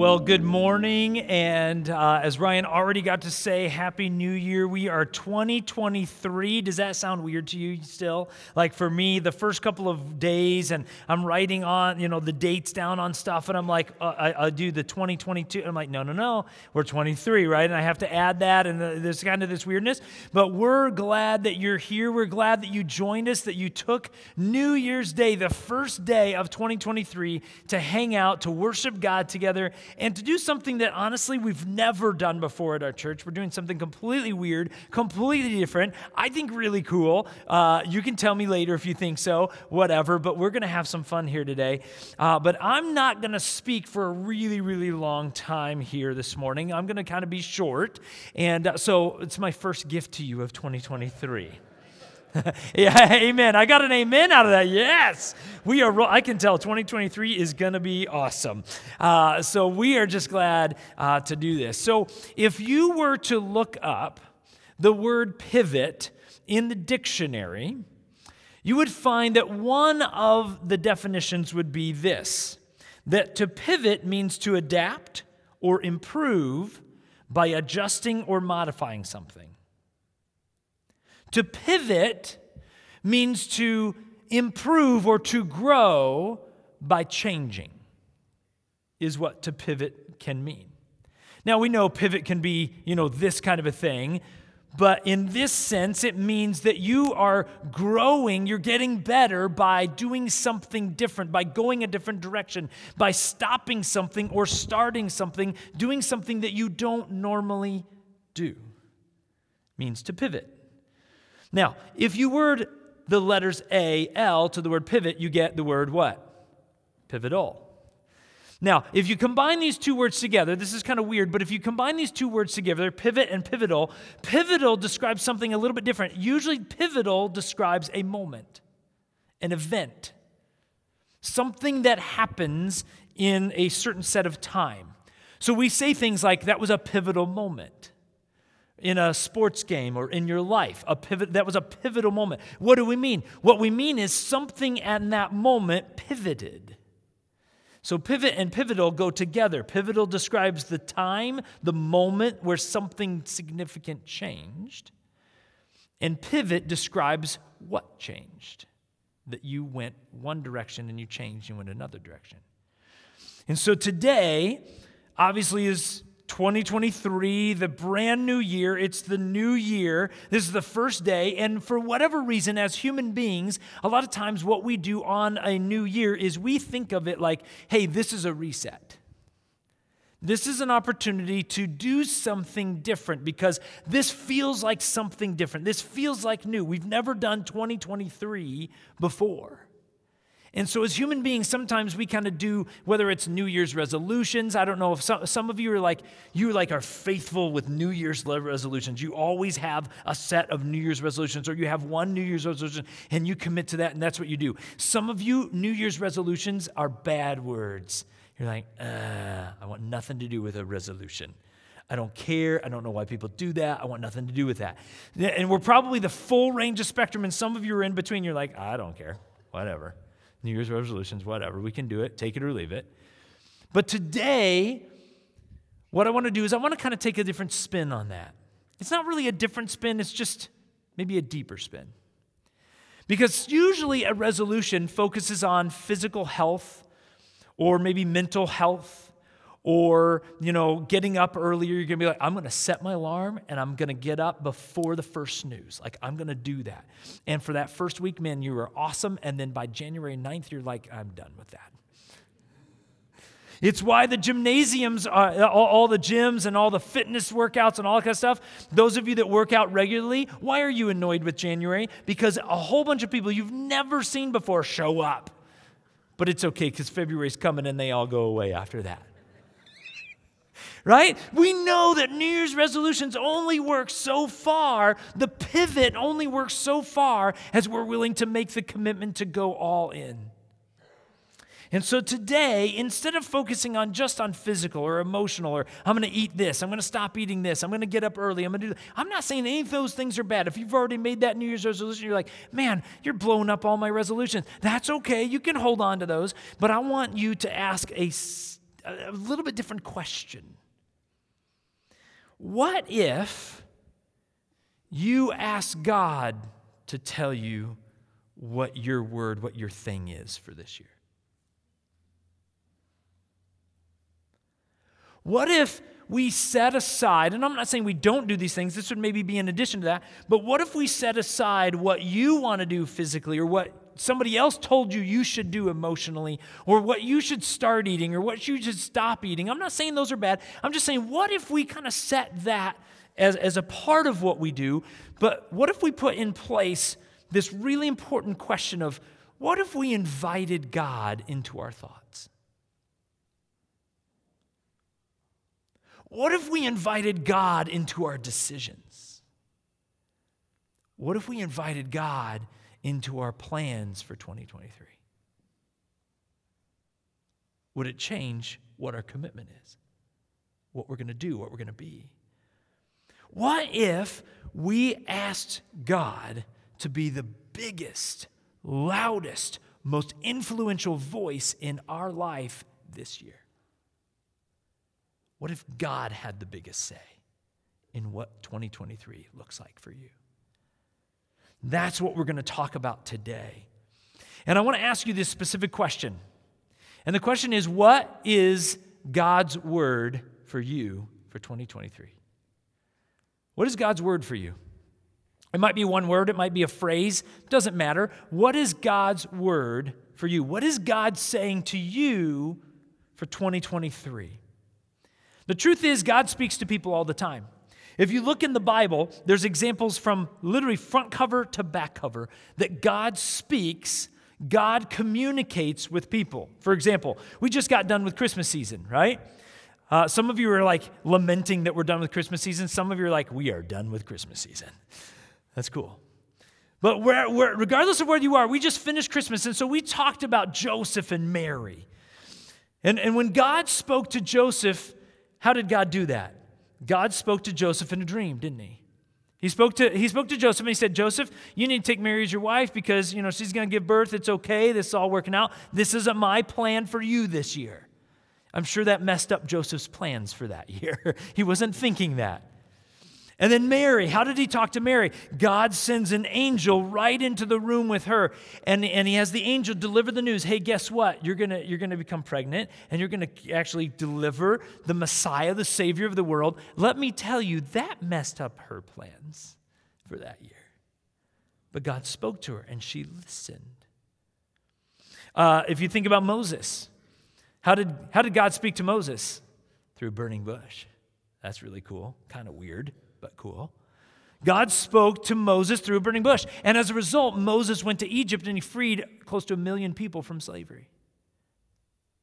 Well, good morning. And uh, as Ryan already got to say, Happy New Year. We are 2023. Does that sound weird to you still? Like for me, the first couple of days, and I'm writing on, you know, the dates down on stuff, and I'm like, uh, I, I, do the 2022. I'm like, no, no, no, we're 23, right? And I have to add that, and there's kind of this weirdness. But we're glad that you're here. We're glad that you joined us, that you took New Year's Day, the first day of 2023, to hang out, to worship God together and to do something that honestly we've never done before at our church. We're doing something completely weird, completely different. I think really cool. Uh, you can tell me later if you think so, whatever, but we're going to have some fun here today. Uh, but I'm not going to speak for a really, really long time here this morning. I'm going to kind of be short. And uh, so it's my first gift to you of 2023. yeah, amen. I got an amen out of that. Yes. We are, I can tell 2023 is going to be awesome. Uh, so we are just glad uh, to do this. So if you were to look up the word pivot in the dictionary, you would find that one of the definitions would be this that to pivot means to adapt or improve by adjusting or modifying something. To pivot means to improve or to grow by changing, is what to pivot can mean. Now, we know pivot can be, you know, this kind of a thing, but in this sense, it means that you are growing, you're getting better by doing something different, by going a different direction, by stopping something or starting something, doing something that you don't normally do. It means to pivot. Now, if you word the letters A, L to the word pivot, you get the word what? Pivotal. Now, if you combine these two words together, this is kind of weird, but if you combine these two words together, pivot and pivotal, pivotal describes something a little bit different. Usually, pivotal describes a moment, an event, something that happens in a certain set of time. So we say things like, that was a pivotal moment in a sports game or in your life. A pivot that was a pivotal moment. What do we mean? What we mean is something at that moment pivoted. So pivot and pivotal go together. Pivotal describes the time, the moment where something significant changed. And pivot describes what changed. That you went one direction and you changed, you went another direction. And so today, obviously, is 2023, the brand new year. It's the new year. This is the first day. And for whatever reason, as human beings, a lot of times what we do on a new year is we think of it like, hey, this is a reset. This is an opportunity to do something different because this feels like something different. This feels like new. We've never done 2023 before. And so, as human beings, sometimes we kind of do, whether it's New Year's resolutions. I don't know if some, some of you are like, you like are faithful with New Year's resolutions. You always have a set of New Year's resolutions, or you have one New Year's resolution and you commit to that, and that's what you do. Some of you, New Year's resolutions are bad words. You're like, uh, I want nothing to do with a resolution. I don't care. I don't know why people do that. I want nothing to do with that. And we're probably the full range of spectrum, and some of you are in between. You're like, I don't care. Whatever. New Year's resolutions, whatever. We can do it, take it or leave it. But today, what I want to do is I want to kind of take a different spin on that. It's not really a different spin, it's just maybe a deeper spin. Because usually a resolution focuses on physical health or maybe mental health or you know getting up earlier you're gonna be like i'm gonna set my alarm and i'm gonna get up before the first snooze. Like i'm gonna do that. And for that first week man you were awesome. And then by january 9th you're like i'm done with that. It's why the gymnasiums, are, all, all, the gyms and all the fitness workouts and all that kind of stuff, those of you that work out regularly, why are you annoyed with January? Because a whole bunch of people you've never seen before show up. But it's okay because February's coming and they all go away after that right? We know that New Year's resolutions only work so far, the pivot only works so far as we're willing to make the commitment to go all in. And so today, instead of focusing on just on physical or emotional or I'm going to eat this, I'm going to stop eating this, I'm going to get up early, I'm going to do that. I'm not saying any of those things are bad. If you've already made that New Year's resolution, you're like, man, you're blowing up all my resolutions. That's okay. You can hold on to those. But I want you to ask a a little bit different question. What if you ask God to tell you what your word, what your thing is for this year? What if we set aside, and I'm not saying we don't do these things, this would maybe be in addition to that, but what if we set aside what you want to do physically or what somebody else told you you should do emotionally or what you should start eating or what you should stop eating? I'm not saying those are bad. I'm just saying, what if we kind of set that as, as a part of what we do, but what if we put in place this really important question of what if we invited God into our thoughts? What if we invited God into our decisions? What if we invited God into our plans for 2023? Would it change what our commitment is? What we're going to do, what we're going to be? What if we asked God to be the biggest, loudest, most influential voice in our life this year? What if God had the biggest say in what 2023 looks like for you? That's what we're going to talk about today. And I want to ask you this specific question. And the question is what is God's word for you for 2023? What is God's word for you? It might be one word, it might be a phrase, doesn't matter. What is God's word for you? What is God saying to you for 2023? The truth is, God speaks to people all the time. If you look in the Bible, there's examples from literally front cover to back cover that God speaks, God communicates with people. For example, we just got done with Christmas season, right? Uh, some of you are like lamenting that we're done with Christmas season. Some of you are like, we are done with Christmas season. That's cool. But regardless of where you are, we just finished Christmas. And so we talked about Joseph and Mary. And, and when God spoke to Joseph, how did God do that? God spoke to Joseph in a dream, didn't he? He spoke to, he spoke to Joseph and he said, Joseph, you need to take Mary as your wife because, you know, she's going to give birth. It's okay. This is all working out. This isn't my plan for you this year. I'm sure that messed up Joseph's plans for that year. he wasn't thinking that. And then Mary, how did he talk to Mary? God sends an angel right into the room with her, and, and he has the angel deliver the news. Hey, guess what? You're gonna, you're gonna become pregnant, and you're gonna actually deliver the Messiah, the Savior of the world. Let me tell you, that messed up her plans for that year. But God spoke to her, and she listened. Uh, if you think about Moses, how did, how did God speak to Moses? Through a burning bush. That's really cool, kind of weird but cool. God spoke to Moses through a burning bush. And as a result, Moses went to Egypt and he freed close to a million people from slavery.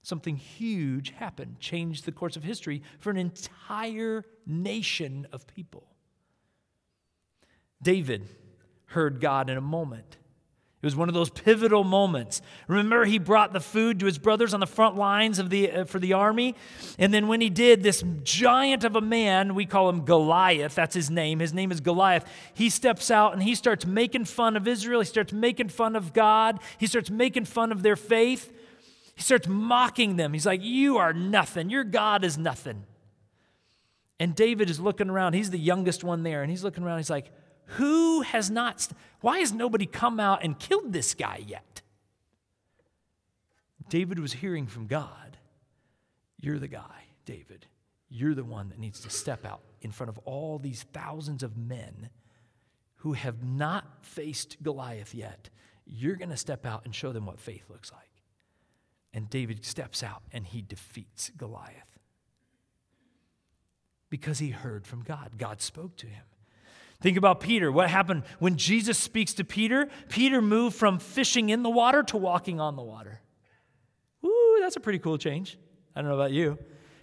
Something huge happened, changed the course of history for an entire nation of people. David heard God in a moment. It was one of those pivotal moments. Remember, he brought the food to his brothers on the front lines of the, uh, for the army. And then when he did, this giant of a man, we call him Goliath, that's his name. His name is Goliath. He steps out and he starts making fun of Israel. He starts making fun of God. He starts making fun of their faith. He starts mocking them. He's like, You are nothing. Your God is nothing. And David is looking around. He's the youngest one there. And he's looking around. He's like, who has not, why has nobody come out and killed this guy yet? David was hearing from God. You're the guy, David. You're the one that needs to step out in front of all these thousands of men who have not faced Goliath yet. You're going to step out and show them what faith looks like. And David steps out and he defeats Goliath because he heard from God. God spoke to him. Think about Peter. What happened when Jesus speaks to Peter? Peter moved from fishing in the water to walking on the water. Ooh, that's a pretty cool change. I don't know about you.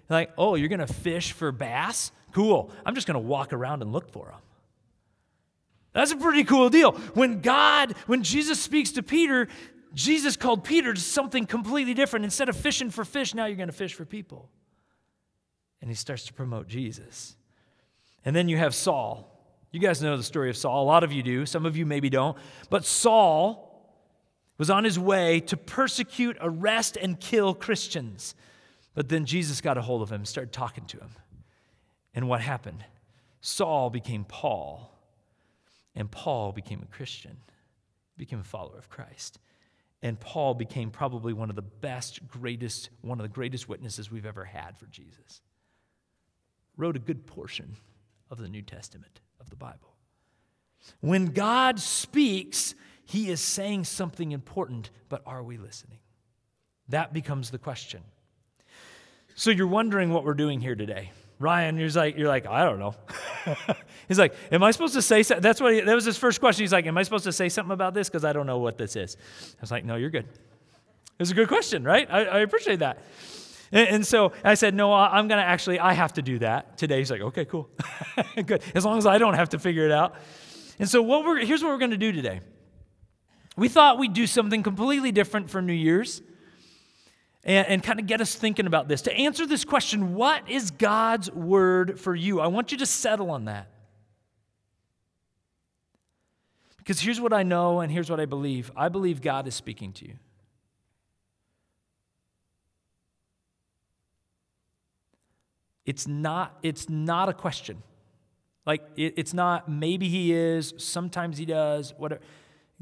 Like, oh, you're going to fish for bass? Cool. I'm just going to walk around and look for them. That's a pretty cool deal. When God, when Jesus speaks to Peter, Jesus called Peter to something completely different. Instead of fishing for fish, now you're going to fish for people. And he starts to promote Jesus. And then you have Saul. You guys know the story of Saul. A lot of you do. Some of you maybe don't. But Saul was on his way to persecute, arrest, and kill Christians. But then Jesus got a hold of him, started talking to him. And what happened? Saul became Paul, and Paul became a Christian, became a follower of Christ. And Paul became probably one of the best, greatest, one of the greatest witnesses we've ever had for Jesus. Wrote a good portion of the New Testament of the Bible. When God speaks, he is saying something important, but are we listening? That becomes the question. So you're wondering what we're doing here today. Ryan, you're like, you're like, I don't know. He's like, Am I supposed to say something? That's what he, that was his first question. He's like, Am I supposed to say something about this? Because I don't know what this is. I was like, No, you're good. It's a good question, right? I, I appreciate that. And, and, so I said, No, I'm going to actually, I have to do that today. He's like, Okay, cool. good. As long as I don't have to figure it out. And so what we're, here's what we're going to do today. We thought we'd do something completely different for New Year's and, and kind of get us thinking about this. To answer this question, what is God's word for you? I want you to settle on that. Because here's what I know and here's what I believe I believe God is speaking to you. It's not, it's not a question. Like, it, it's not maybe he is, sometimes he does, whatever.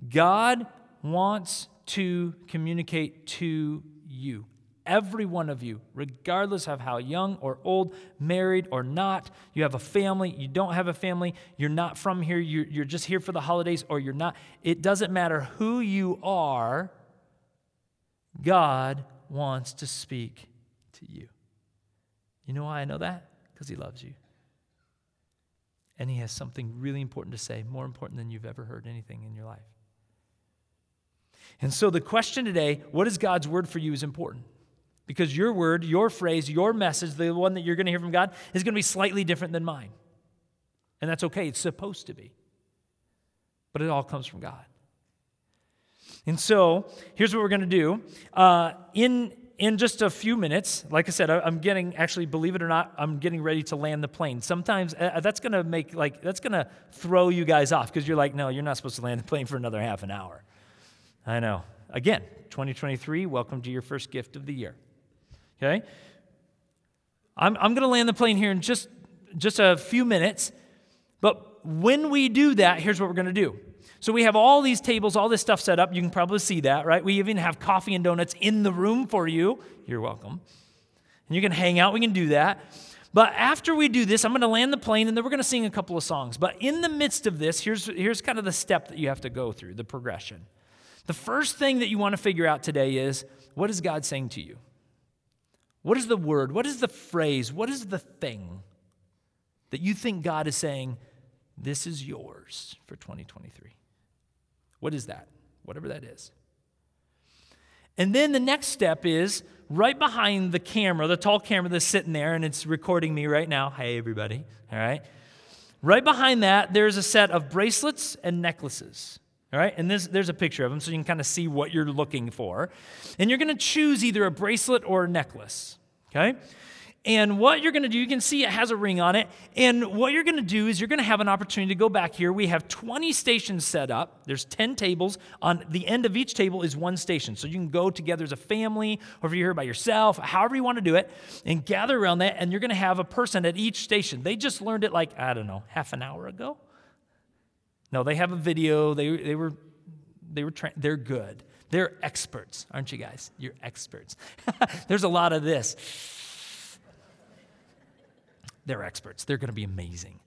God wants to communicate to you. Every one of you, regardless of how young or old, married or not, you have a family, you don't have a family, you're not from here, you're, you're just here for the holidays, or you're not. It doesn't matter who you are, God wants to speak to you. You know why I know that? Because He loves you. And He has something really important to say, more important than you've ever heard anything in your life. And so the question today, what is God's word for you, is important. Because your word, your phrase, your message, the one that you're going to hear from God, is going to be slightly different than mine. And that's okay, it's supposed to be. But it all comes from God. And so here's what we're going to do. Uh, in, in just a few minutes, like I said, I'm getting, actually, believe it or not, I'm getting ready to land the plane. Sometimes uh, that's to make, like, that's to throw you guys off because you're like, no, you're not supposed to land the plane for another half an hour. I know. Again, 2023, welcome to your first gift of the year. Okay? I'm, I'm to land the plane here in just, just a few minutes. But when we do that, here's what we're to do. So we have all these tables, all this stuff set up. You can probably see that, right? We even have coffee and donuts in the room for you. You're welcome. And you can hang out. We can do that. But after we do this, I'm going to land the plane and then we're going to sing a couple of songs. But in the midst of this, here's, here's kind of the step that you have to go through, the progression. The first thing that you want to figure out today is what is God saying to you? What is the word? What is the phrase? What is the thing that you think God is saying, this is yours for 2023? What is that? Whatever that is. And then the next step is right behind the camera, the tall camera that's sitting there and it's recording me right now. Hey, everybody. All right. Right behind that, there's a set of bracelets and necklaces. All right, and this, there's a picture of them so you can kind of see what you're looking for. And you're going to choose either a bracelet or a necklace. Okay? And what you're going to do, you can see it has a ring on it. And what you're going to do is you're going to have an opportunity to go back here. We have 20 stations set up. There's 10 tables. On the end of each table is one station. So you can go together as a family, or if you're here by yourself, however you want to do it, and gather around that. And you're going to have a person at each station. They just learned it like, I don't know, half an hour ago. No, they have a video. They, they were, they were tra- they're good. They're experts, aren't you guys? You're experts. There's a lot of this. They're experts. They're going to be amazing.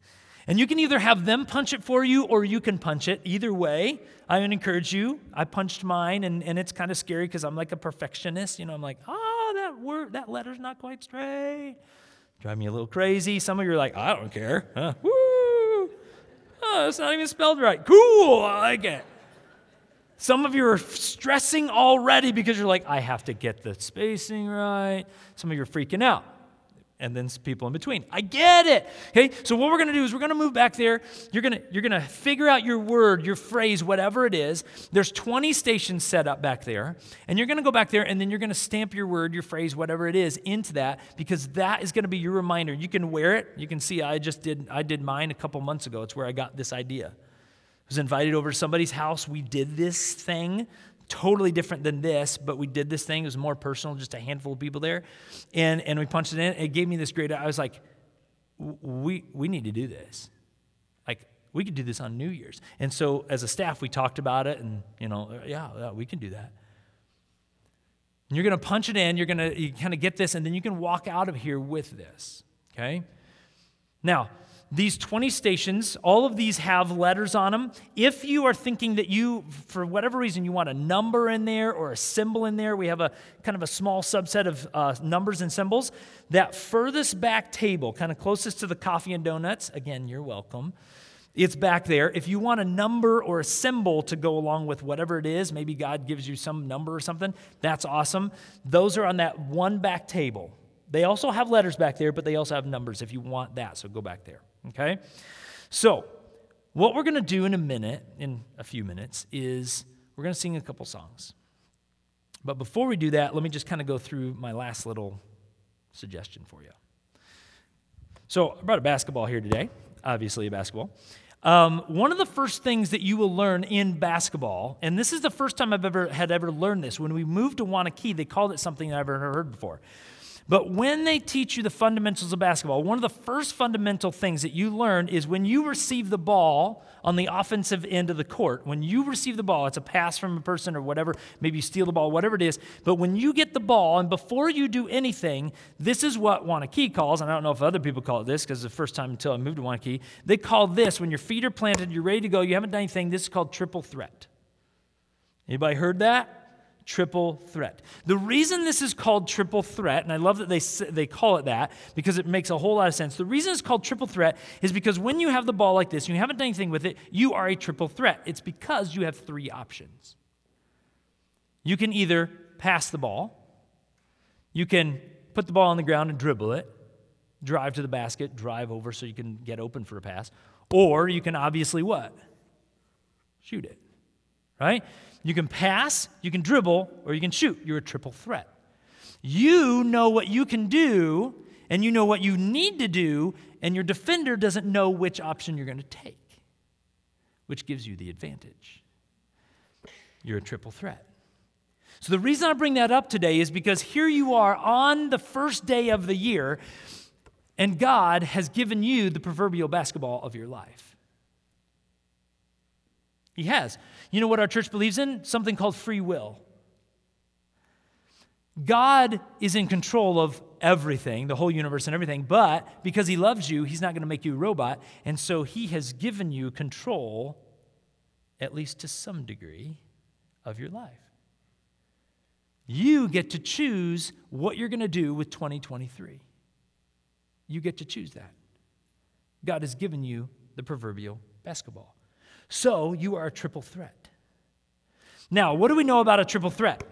And you can either have them punch it for you or you can punch it. Either way, I would encourage you. I punched mine, and, and it's kind of scary because I'm like a perfectionist. You know, I'm like, oh, that word, that letter's not quite straight. Drive me a little crazy. Some of you are like, I don't care. Huh? Woo! Oh, it's not even spelled right. Cool, I like it. Some of you are stressing already because you're like, I have to get the spacing right. Some of you are freaking out and then people in between. I get it. Okay? So what we're going to do is we're going to move back there. You're going to you're going to figure out your word, your phrase, whatever it is. There's 20 stations set up back there, and you're going to go back there and then you're going to stamp your word, your phrase, whatever it is into that because that is going to be your reminder. You can wear it. You can see I just did I did mine a couple months ago. It's where I got this idea. I was invited over to somebody's house. We did this thing totally different than this, but we did this thing. It was more personal, just a handful of people there. And, and we punched it in. It gave me this great, I was like, we, we need to do this. Like, we could do this on New Year's. And so as a staff, we talked about it and, you know, uh, yeah, yeah we can do that. And you're going to punch it in, you're going to you kind of get this, and then you can walk out of here with this, okay? Now, these 20 stations, all of these have letters on them. If you are thinking that you, for whatever reason, you want a number in there or a symbol in there, we have a kind of a small subset of uh, numbers and symbols. That furthest back table, kind of closest to the coffee and donuts, again, you're welcome. It's back there. If you want a number or a symbol to go along with whatever it is, maybe God gives you some number or something, that's awesome. Those are on that one back table. They also have letters back there, but they also have numbers if you want that, so go back there. Okay? So, what we're going to do in a minute, in a few minutes, is we're going to sing a couple songs. But before we do that, let me just kind of go through my last little suggestion for you. So, I brought a basketball here today, obviously, a basketball. Um, one of the first things that you will learn in basketball, and this is the first time I've ever had ever learned this. When we moved to Waunakee, they called it something I've never heard before. But when they teach you the fundamentals of basketball, one of the first fundamental things that you learn is when you receive the ball on the offensive end of the court, when you receive the ball, it's a pass from a person or whatever, maybe you steal the ball, whatever it is, but when you get the ball and before you do anything, this is what Waunakee calls, and I don't know if other people call it this because it's the first time until I moved to Waunakee, they call this when your feet are planted, you're ready to go, you haven't done anything, this is called triple threat. Anybody heard that? Triple threat. The reason this is called triple threat, and I love that they, they call it that because it makes a whole lot of sense. The reason it's called triple threat is because when you have the ball like this and you haven't done anything with it, you are a triple threat. It's because you have three options. You can either pass the ball, you can put the ball on the ground and dribble it, drive to the basket, drive over so you can get open for a pass, or you can obviously what? Shoot it. Right? You can pass, you can dribble, or you can shoot. You're a triple threat. You know what you can do, and you know what you need to do, and your defender doesn't know which option you're going to take, which gives you the advantage. You're a triple threat. So, the reason I bring that up today is because here you are on the first day of the year, and God has given you the proverbial basketball of your life. He has. You know what our church believes in? Something called free will. God is in control of everything, the whole universe and everything, but because He loves you, He's not going to make you a robot. And so He has given you control, at least to some degree, of your life. You get to choose what you're going to do with 2023. You get to choose that. God has given you the proverbial basketball. So you are a triple threat. Now, what do we know about a triple threat?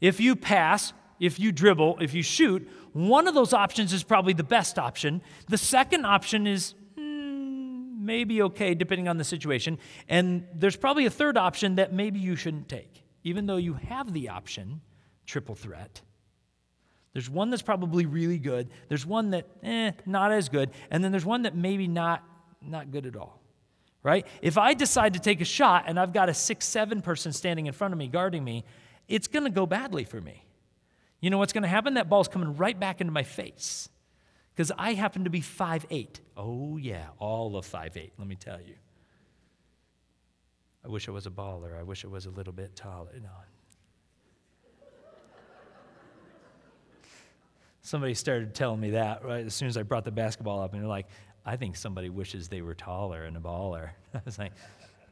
If you pass, if you dribble, if you shoot, one of those options is probably the best option. The second option is mm, maybe okay, depending on the situation. And there's probably a third option that maybe you shouldn't take, even though you have the option, triple threat. There's one that's probably really good. There's one that, eh, not as good. And then there's one that maybe not, not good at all right? If I decide to take a shot and I've got a six, seven person standing in front of me guarding me, it's going to go badly for me. You know what's going to happen? That ball's coming right back into my face because I happen to be five eight. Oh, yeah, all of five eight. let me tell you. I wish I was a baller. I wish I was a little bit taller. No. Somebody started telling me that right as soon as I brought the basketball up, and they're like, I think somebody wishes they were taller and a baller. I was like,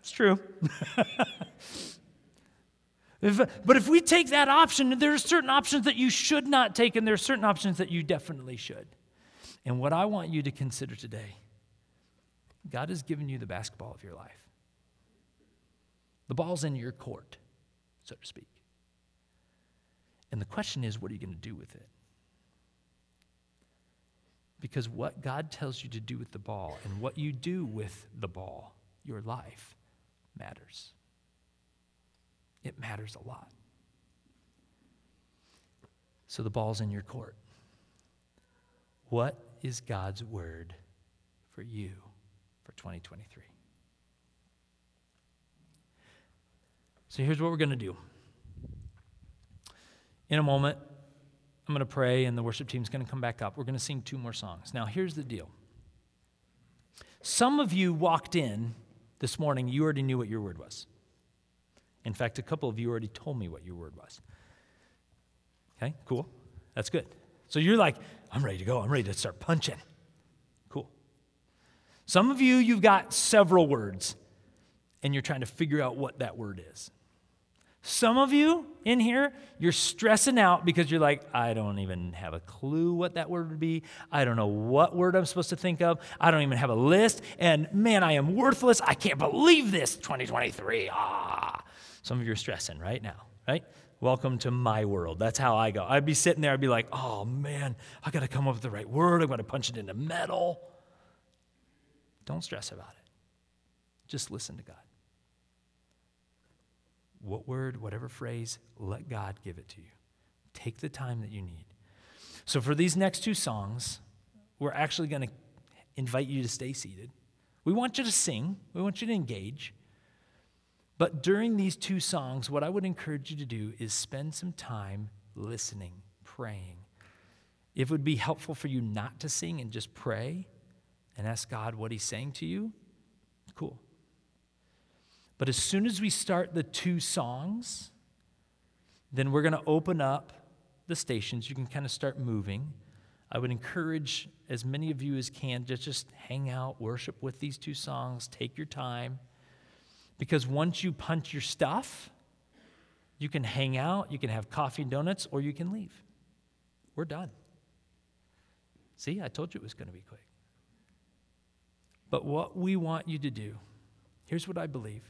it's true. if, but if we take that option, there are certain options that you should not take, and there are certain options that you definitely should. And what I want you to consider today God has given you the basketball of your life. The ball's in your court, so to speak. And the question is, what are you going to do with it? Because what God tells you to do with the ball and what you do with the ball, your life, matters. It matters a lot. So the ball's in your court. What is God's word for you for 2023? So here's what we're going to do In a moment, I'm going to pray, and the worship team's going to come back up. We're going to sing two more songs. Now, here's the deal. Some of you walked in this morning, you already knew what your word was. In fact, a couple of you already told me what your word was. Okay, cool. That's good. So you're like, I'm ready to go. I'm ready to start punching. Cool. Some of you, you've got several words, and you're trying to figure out what that word is. Some of you in here, you're stressing out because you're like, I don't even have a clue what that word would be. I don't know what word I'm supposed to think of. I don't even have a list. And man, I am worthless. I can't believe this 2023. Ah. Some of you are stressing right now, right? Welcome to my world. That's how I go. I'd be sitting there, I'd be like, oh man, I got to come up with the right word. I'm going to punch it into metal. Don't stress about it. Just listen to God what word, whatever phrase, let God give it to you. Take the time that you need. So, for these next two songs, we're actually going to invite you to stay seated. We want you to sing, we want you to engage. But during these two songs, what I would encourage you to do is spend some time listening, praying. If it would be helpful for you not to sing and just pray and ask God what He's saying to you, cool. But as soon as we start the two songs, then we're going to open up the stations. You can kind of start moving. I would encourage as many of you as can to just hang out, worship with these two songs, take your time. Because once you punch your stuff, you can hang out, you can have coffee and donuts, or you can leave. We're done. See, I told you it was going to be quick. But what we want you to do, here's what I believe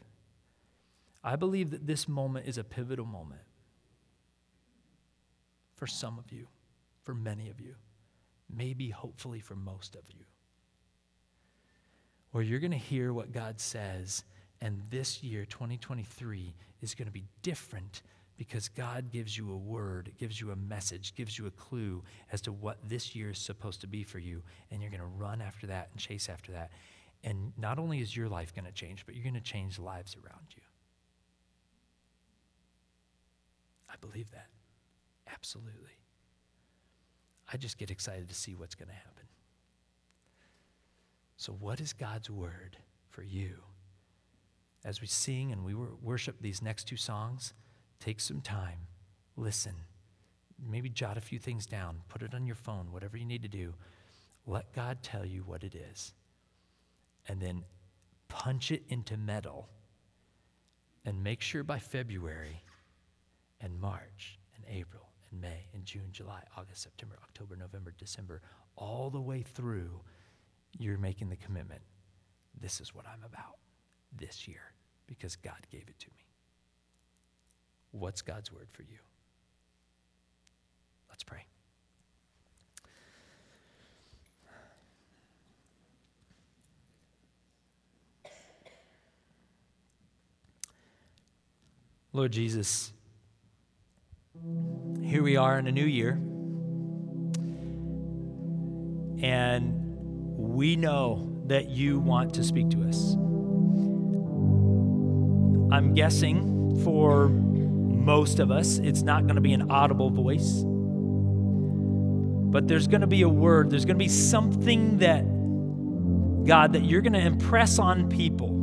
I believe that this moment is a pivotal moment for some of you, for many of you, maybe hopefully for most of you. Where you're going to hear what God says, and this year, 2023, is going to be different because God gives you a word, gives you a message, gives you a clue as to what this year is supposed to be for you, and you're going to run after that and chase after that. And not only is your life going to change, but you're going to change lives around you. I believe that. Absolutely. I just get excited to see what's going to happen. So, what is God's word for you? As we sing and we worship these next two songs, take some time, listen, maybe jot a few things down, put it on your phone, whatever you need to do. Let God tell you what it is. And then punch it into metal. And make sure by February and March and April and May and June, July, August, September, October, November, December, all the way through, you're making the commitment. This is what I'm about this year because God gave it to me. What's God's word for you? Let's pray. Lord Jesus, here we are in a new year. And we know that you want to speak to us. I'm guessing for most of us, it's not going to be an audible voice. But there's going to be a word, there's going to be something that, God, that you're going to impress on people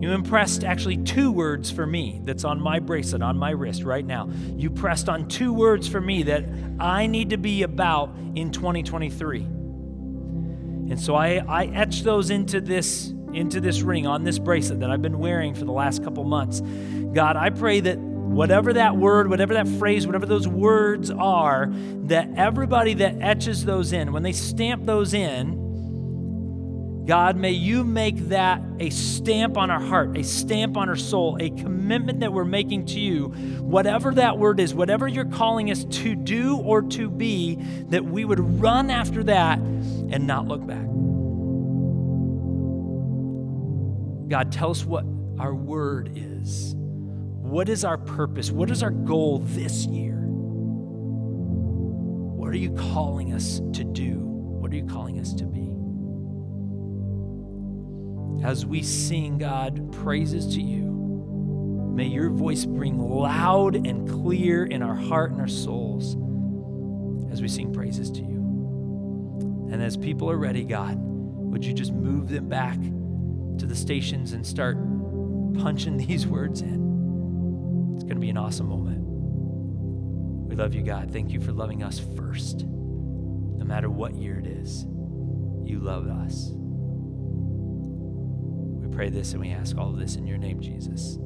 you impressed actually two words for me that's on my bracelet, on my wrist right now. You pressed on two words for me that I need to be about in 2023. And so I, I etched those into this, into this ring on this bracelet that I've been wearing for the last couple months. God, I pray that whatever that word, whatever that phrase, whatever those words are, that everybody that etches those in, when they stamp those in, God, may you make that a stamp on our heart, a stamp on our soul, a commitment that we're making to you, whatever that word is, whatever you're calling us to do or to be, that we would run after that and not look back. God, tell us what our word is. What is our purpose? What is our goal this year? What are you calling us to do? What are you calling us to be? As we sing, God, praises to you, May your voice ring loud and clear in our heart and our souls as we sing praises to you. And as people are ready, God, would you just move them back to the stations and start punching these words in? It's going to be an awesome moment. We love you, God. Thank you for loving us first. No matter what year it is, you love us. Pray this and we ask all of this in your name, Jesus.